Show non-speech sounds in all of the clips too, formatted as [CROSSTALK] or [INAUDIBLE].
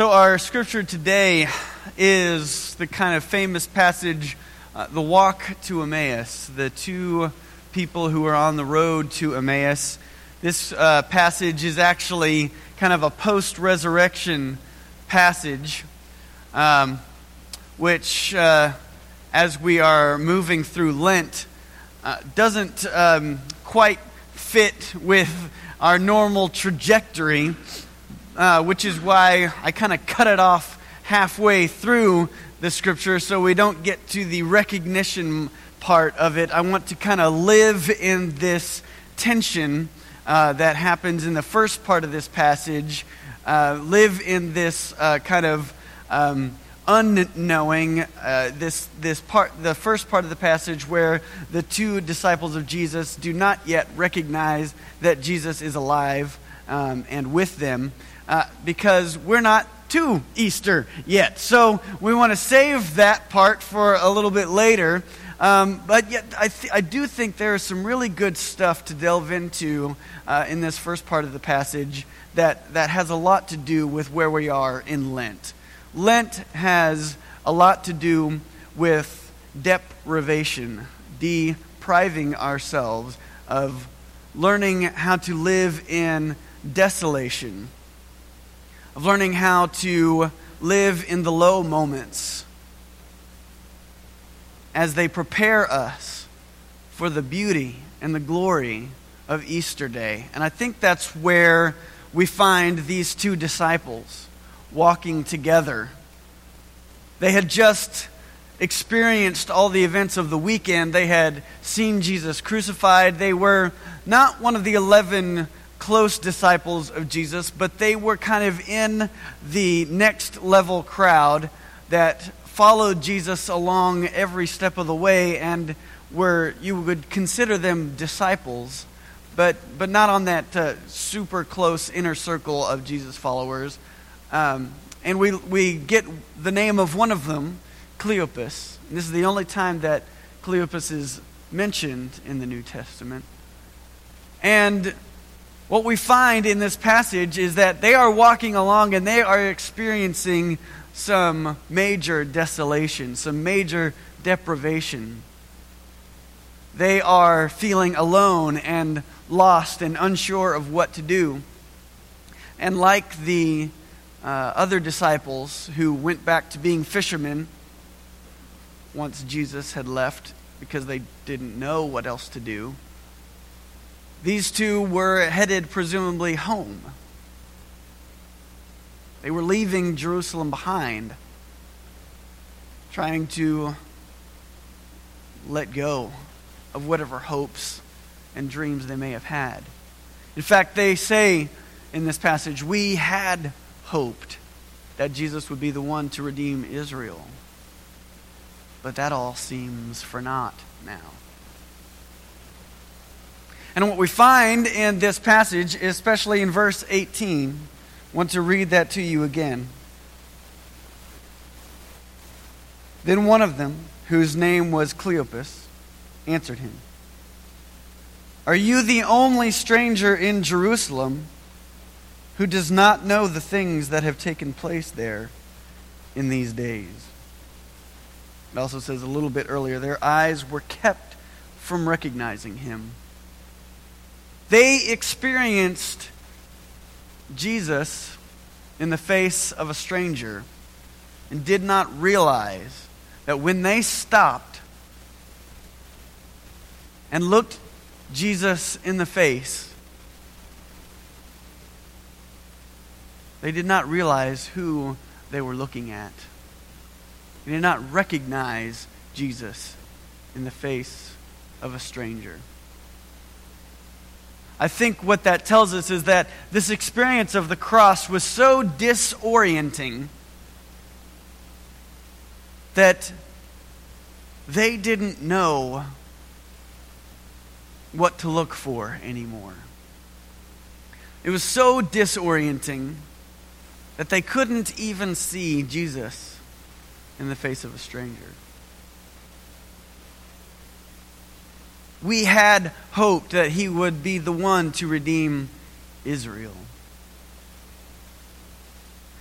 So, our scripture today is the kind of famous passage, uh, the walk to Emmaus, the two people who are on the road to Emmaus. This uh, passage is actually kind of a post resurrection passage, um, which, uh, as we are moving through Lent, uh, doesn't um, quite fit with our normal trajectory uh, which is why I kind of cut it off halfway through the scripture so we don't get to the recognition part of it. I want to kind of live in this tension uh, that happens in the first part of this passage, uh, live in this uh, kind of um, unknowing, uh, this, this part, the first part of the passage where the two disciples of Jesus do not yet recognize that Jesus is alive um, and with them uh, because we're not to Easter yet. So we want to save that part for a little bit later. Um, but yet, I, th- I do think there is some really good stuff to delve into uh, in this first part of the passage that, that has a lot to do with where we are in Lent. Lent has a lot to do with deprivation, depriving ourselves of learning how to live in desolation of learning how to live in the low moments as they prepare us for the beauty and the glory of Easter Day. And I think that's where we find these two disciples walking together. They had just experienced all the events of the weekend. They had seen Jesus crucified. They were not one of the 11 close disciples of Jesus, but they were kind of in the next level crowd that followed Jesus along every step of the way and were you would consider them disciples, but but not on that uh, super close inner circle of Jesus followers. Um, and we we get the name of one of them, Cleopas. And this is the only time that Cleopas is mentioned in the New Testament. And what we find in this passage is that they are walking along and they are experiencing some major desolation, some major deprivation. They are feeling alone and lost and unsure of what to do. And like the uh, other disciples who went back to being fishermen once Jesus had left because they didn't know what else to do, these two were headed presumably home. They were leaving Jerusalem behind, trying to let go of whatever hopes and dreams they may have had. In fact, they say in this passage, We had hoped that Jesus would be the one to redeem Israel. But that all seems for naught now. And what we find in this passage, especially in verse 18, I want to read that to you again. Then one of them, whose name was Cleopas, answered him Are you the only stranger in Jerusalem who does not know the things that have taken place there in these days? It also says a little bit earlier, their eyes were kept from recognizing him. They experienced Jesus in the face of a stranger and did not realize that when they stopped and looked Jesus in the face, they did not realize who they were looking at. They did not recognize Jesus in the face of a stranger. I think what that tells us is that this experience of the cross was so disorienting that they didn't know what to look for anymore. It was so disorienting that they couldn't even see Jesus in the face of a stranger. We had hoped that he would be the one to redeem Israel.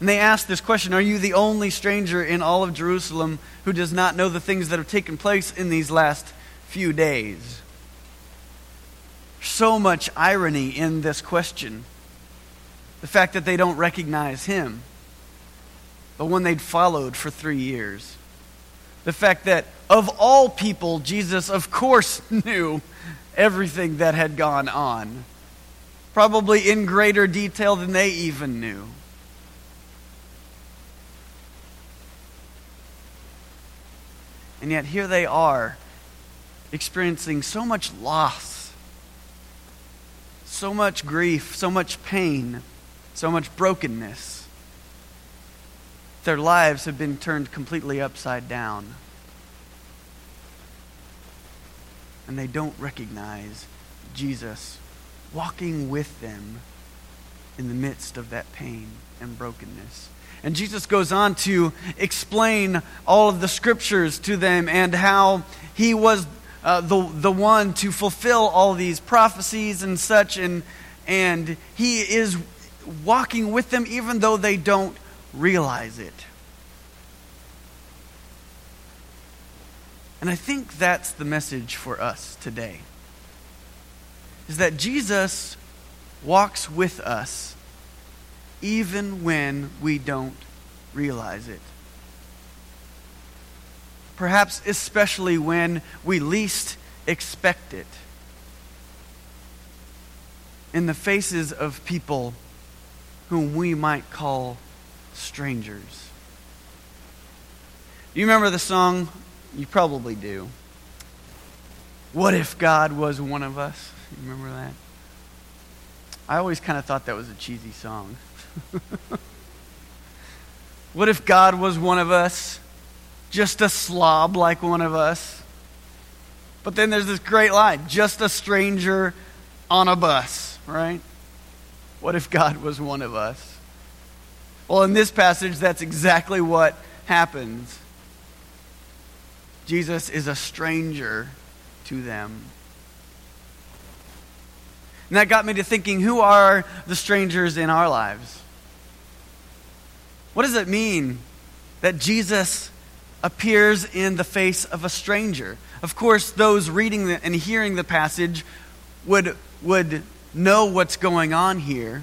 And they ask this question Are you the only stranger in all of Jerusalem who does not know the things that have taken place in these last few days? So much irony in this question. The fact that they don't recognize him, the one they'd followed for three years. The fact that, of all people, Jesus, of course, [LAUGHS] knew everything that had gone on, probably in greater detail than they even knew. And yet, here they are, experiencing so much loss, so much grief, so much pain, so much brokenness. Their lives have been turned completely upside down. And they don't recognize Jesus walking with them in the midst of that pain and brokenness. And Jesus goes on to explain all of the scriptures to them and how he was uh, the, the one to fulfill all these prophecies and such. And, and he is walking with them even though they don't realize it. And I think that's the message for us today. Is that Jesus walks with us even when we don't realize it. Perhaps especially when we least expect it. In the faces of people whom we might call strangers. You remember the song? You probably do. What if God was one of us? You remember that? I always kind of thought that was a cheesy song. [LAUGHS] what if God was one of us? Just a slob like one of us? But then there's this great line just a stranger on a bus, right? What if God was one of us? Well, in this passage, that's exactly what happens. Jesus is a stranger to them. And that got me to thinking who are the strangers in our lives? What does it mean that Jesus appears in the face of a stranger? Of course, those reading the, and hearing the passage would, would know what's going on here,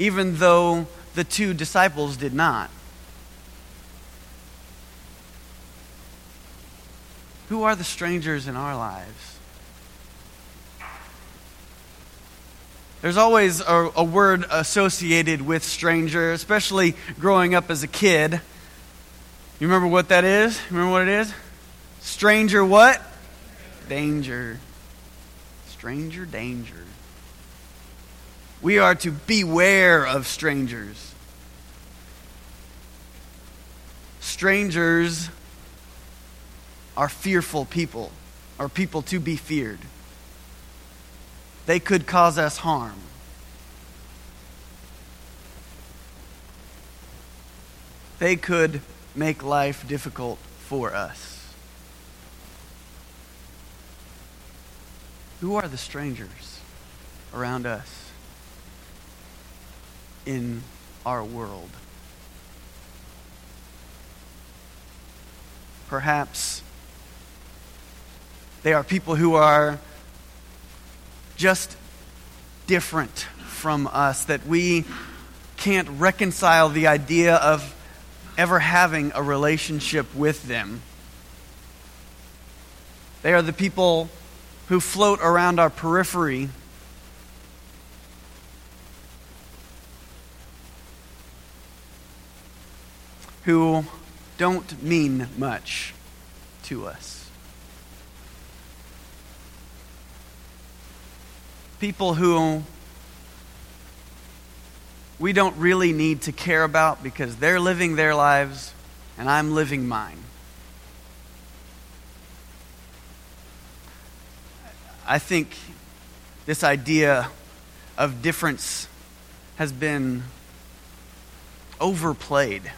even though the two disciples did not. Who are the strangers in our lives? There's always a, a, word associated with stranger, especially growing up as a kid. You remember what that is? Remember what it is? Stranger what? Danger. Stranger danger. We are to beware of strangers. Strangers are fearful people, are people to be feared they could cause us harm. They could make life difficult for us. Who are the strangers around us in our world? Perhaps they are people who are just different from us, that we can't reconcile the idea of ever having a relationship with them. They are the people who float around our periphery. Who don't mean much to us. People who we don't really need to care about because they're living their lives and I'm living mine. I think this idea of difference has been overplayed.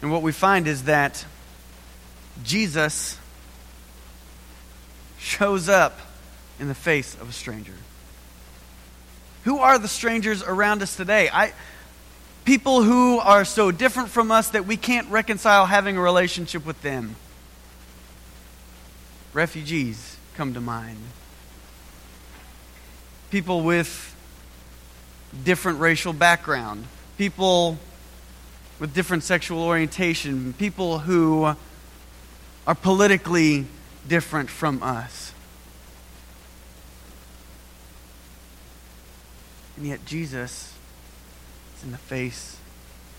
And what we find is that Jesus shows up in the face of a stranger? Who are the strangers around us today? I, people who are so different from us that we can't reconcile having a relationship with them. Refugees come to mind. People with different racial background, people with different sexual orientation, people who are politically different from us. And yet, Jesus is in the face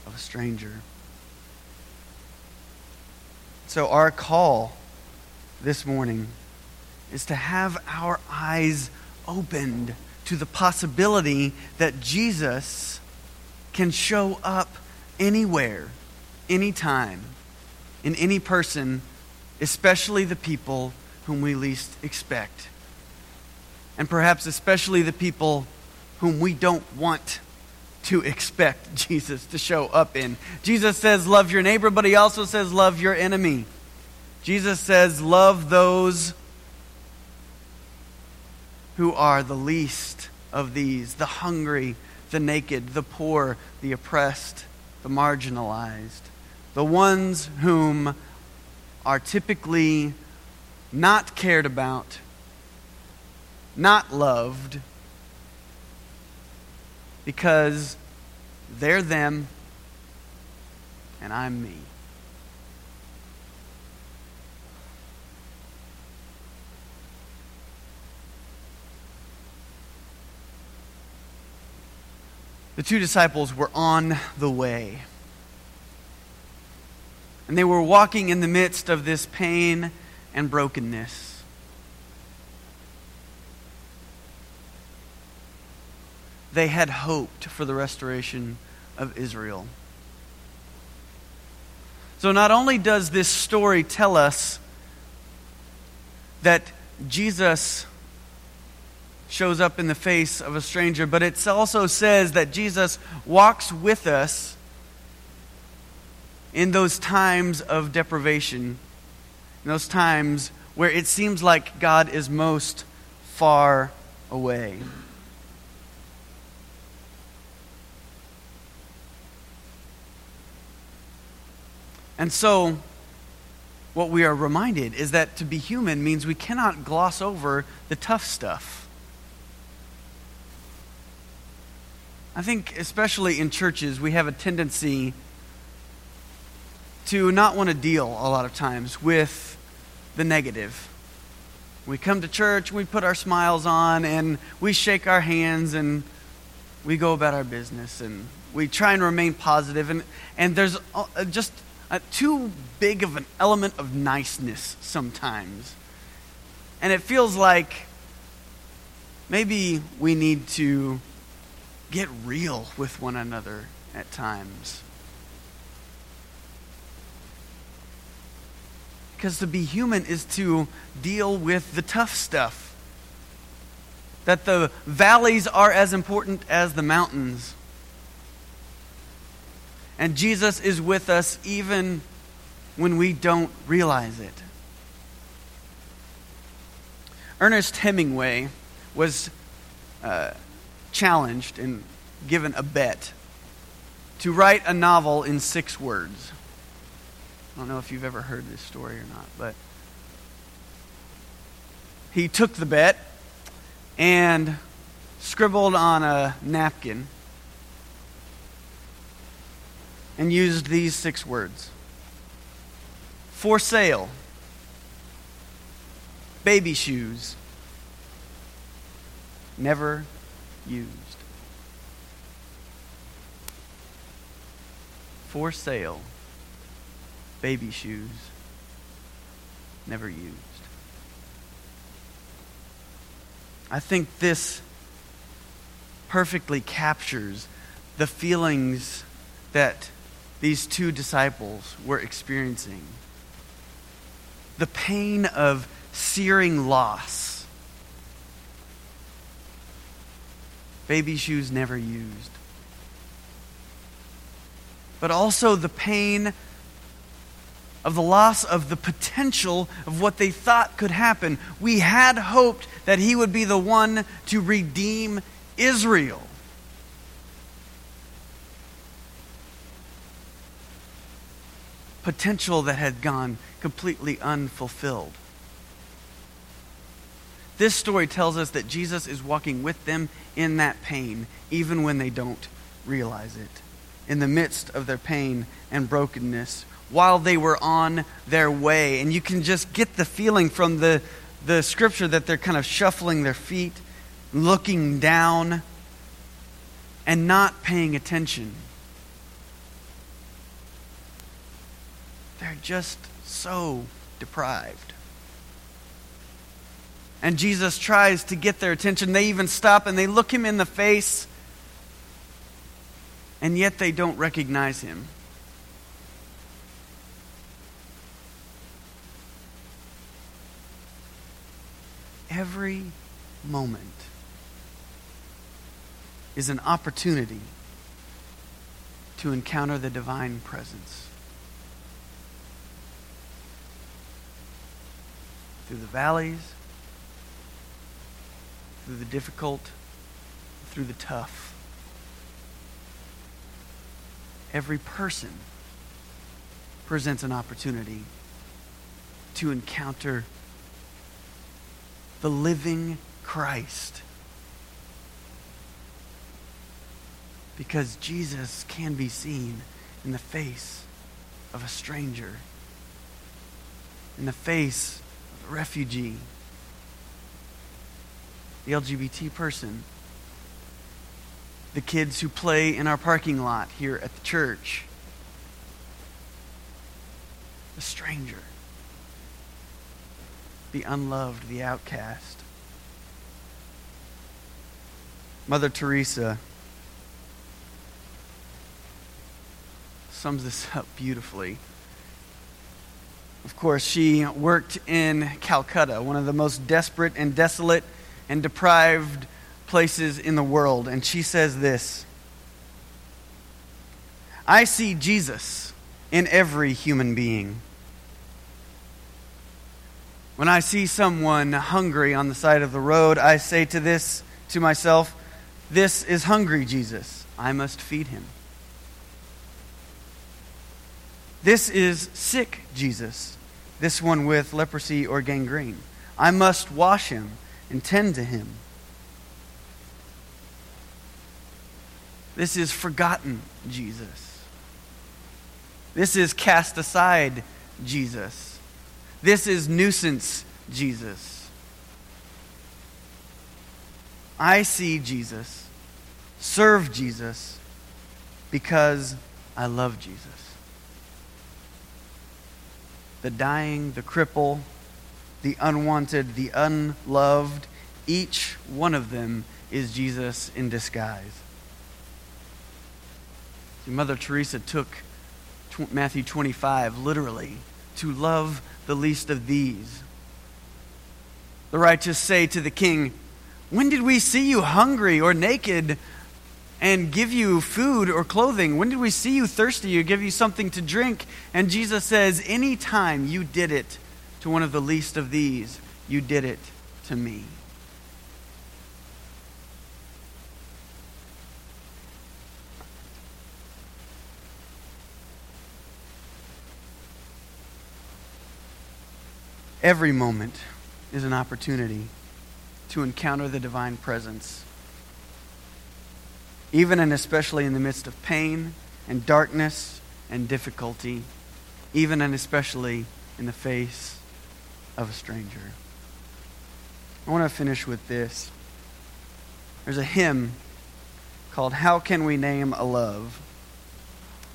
of a stranger. So, our call this morning is to have our eyes opened to the possibility that Jesus can show up anywhere, anytime, in any person, especially the people whom we least expect. And perhaps especially the people whom we don't want to [LAUGHS] expect Jesus to show up in. Jesus says, Love your neighbor, but he also says, Love your enemy. Jesus says, Love those who are the least of these the hungry, the naked, the poor, the oppressed, the marginalized, the ones whom are typically not cared about, not loved, because they're them and I'm me. The two disciples were on the way. And they were walking in the midst of this pain and brokenness. They had hoped for the restoration of Israel. So, not only does this story tell us that Jesus shows up in the face of a stranger, but it also says that Jesus walks with us in those times of deprivation, in those times where it seems like God is most far away. And so, what we are reminded is that to be human means we cannot gloss over the tough stuff. I think, especially in churches, we have a tendency to not want to deal a lot of times with the negative. We come to church, we put our smiles on, and we shake our hands, and we go about our business, and we try and remain positive. And, and there's uh, just a, too big of an element of niceness sometimes. And it feels like maybe we need to get real with one another at times. Because to be human is to deal with the tough stuff. That the valleys are as important as the mountains. And Jesus is with us even when we don't realize it. Ernest Hemingway was uh, challenged and given a bet to write a novel in six words. I don't know if you've ever heard this story or not, but he took the bet and scribbled on a napkin and used these six words. For sale, baby shoes, never used. For sale, baby shoes, never used. I think this perfectly captures the feelings that these two disciples were experiencing. The pain of searing loss baby shoes never used. But also the pain of the loss of the potential of what they thought could happen. We had hoped that he would be the one to redeem Israel. Potential that had gone completely unfulfilled. This story tells us that Jesus is walking with them in that pain, even when they don't realize it. In the midst of their pain and brokenness, while they were on their way. And you can just get the feeling from the, the scripture that they're kind of shuffling their feet, looking down, and not paying attention. They're just so deprived. And Jesus tries to get their attention. They even stop and they look him in the face, and yet they don't recognize him. Every moment is an opportunity to encounter the divine presence. Through the valleys, through the difficult, through the tough. Every person presents an opportunity to encounter the living Christ. Because Jesus can be seen in the face of a stranger, in the face of a refugee the LGBT person, the kids who play in our parking lot here at the church, the stranger, the unloved, the outcast. Mother Teresa sums this [LAUGHS] up beautifully. Of course, she worked in Calcutta, one of the most desperate and desolate and deprived places in the world. And she says this I see Jesus in every human being. When I see someone hungry on the side of the road, I say to this to myself, this is hungry Jesus. I must feed him. This is sick Jesus, this one with leprosy or gangrene. I must wash him and tend to him. This is forgotten Jesus. This is cast aside Jesus. This is nuisance Jesus. I see Jesus, serve Jesus, because I love Jesus. The dying, the cripple, the unwanted, the unloved, each one of them is Jesus in disguise. See, Mother Teresa took Matthew 25 literally to love the least of these. The righteous say to the king, When did we see you hungry or naked and give you food or clothing? When did we see you thirsty or give you something to drink? And Jesus says, Any time you did it to one of the least of these, you did it to me. Every moment is an opportunity to encounter the divine presence. Even and especially in the midst of pain and darkness and difficulty, even and especially in the face of a stranger. I want to finish with this. There's a hymn called How Can We Name a Love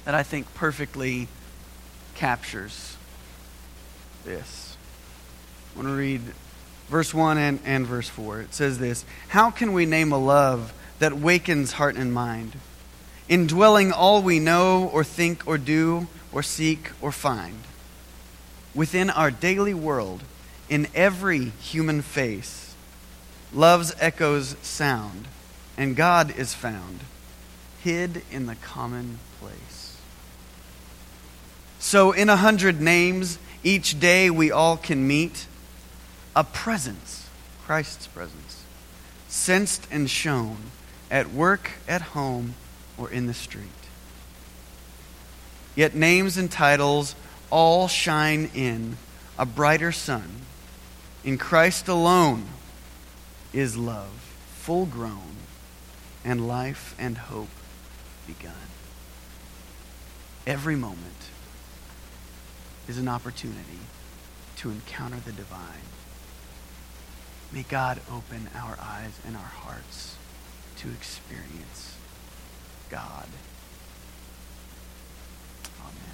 that I think perfectly captures this. I want to read verse 1 and, and verse 4. It says this How can we name a love that wakens heart and mind, indwelling all we know or think or do or seek or find? Within our daily world, in every human face, love's echoes sound, and God is found, hid in the commonplace. So, in a hundred names, each day we all can meet a presence, Christ's presence, sensed and shown at work, at home, or in the street. Yet names and titles all shine in a brighter sun. In Christ alone is love, full grown, and life and hope begun. Every moment is an opportunity to encounter the divine. May God open our eyes and our hearts to experience God. Amen.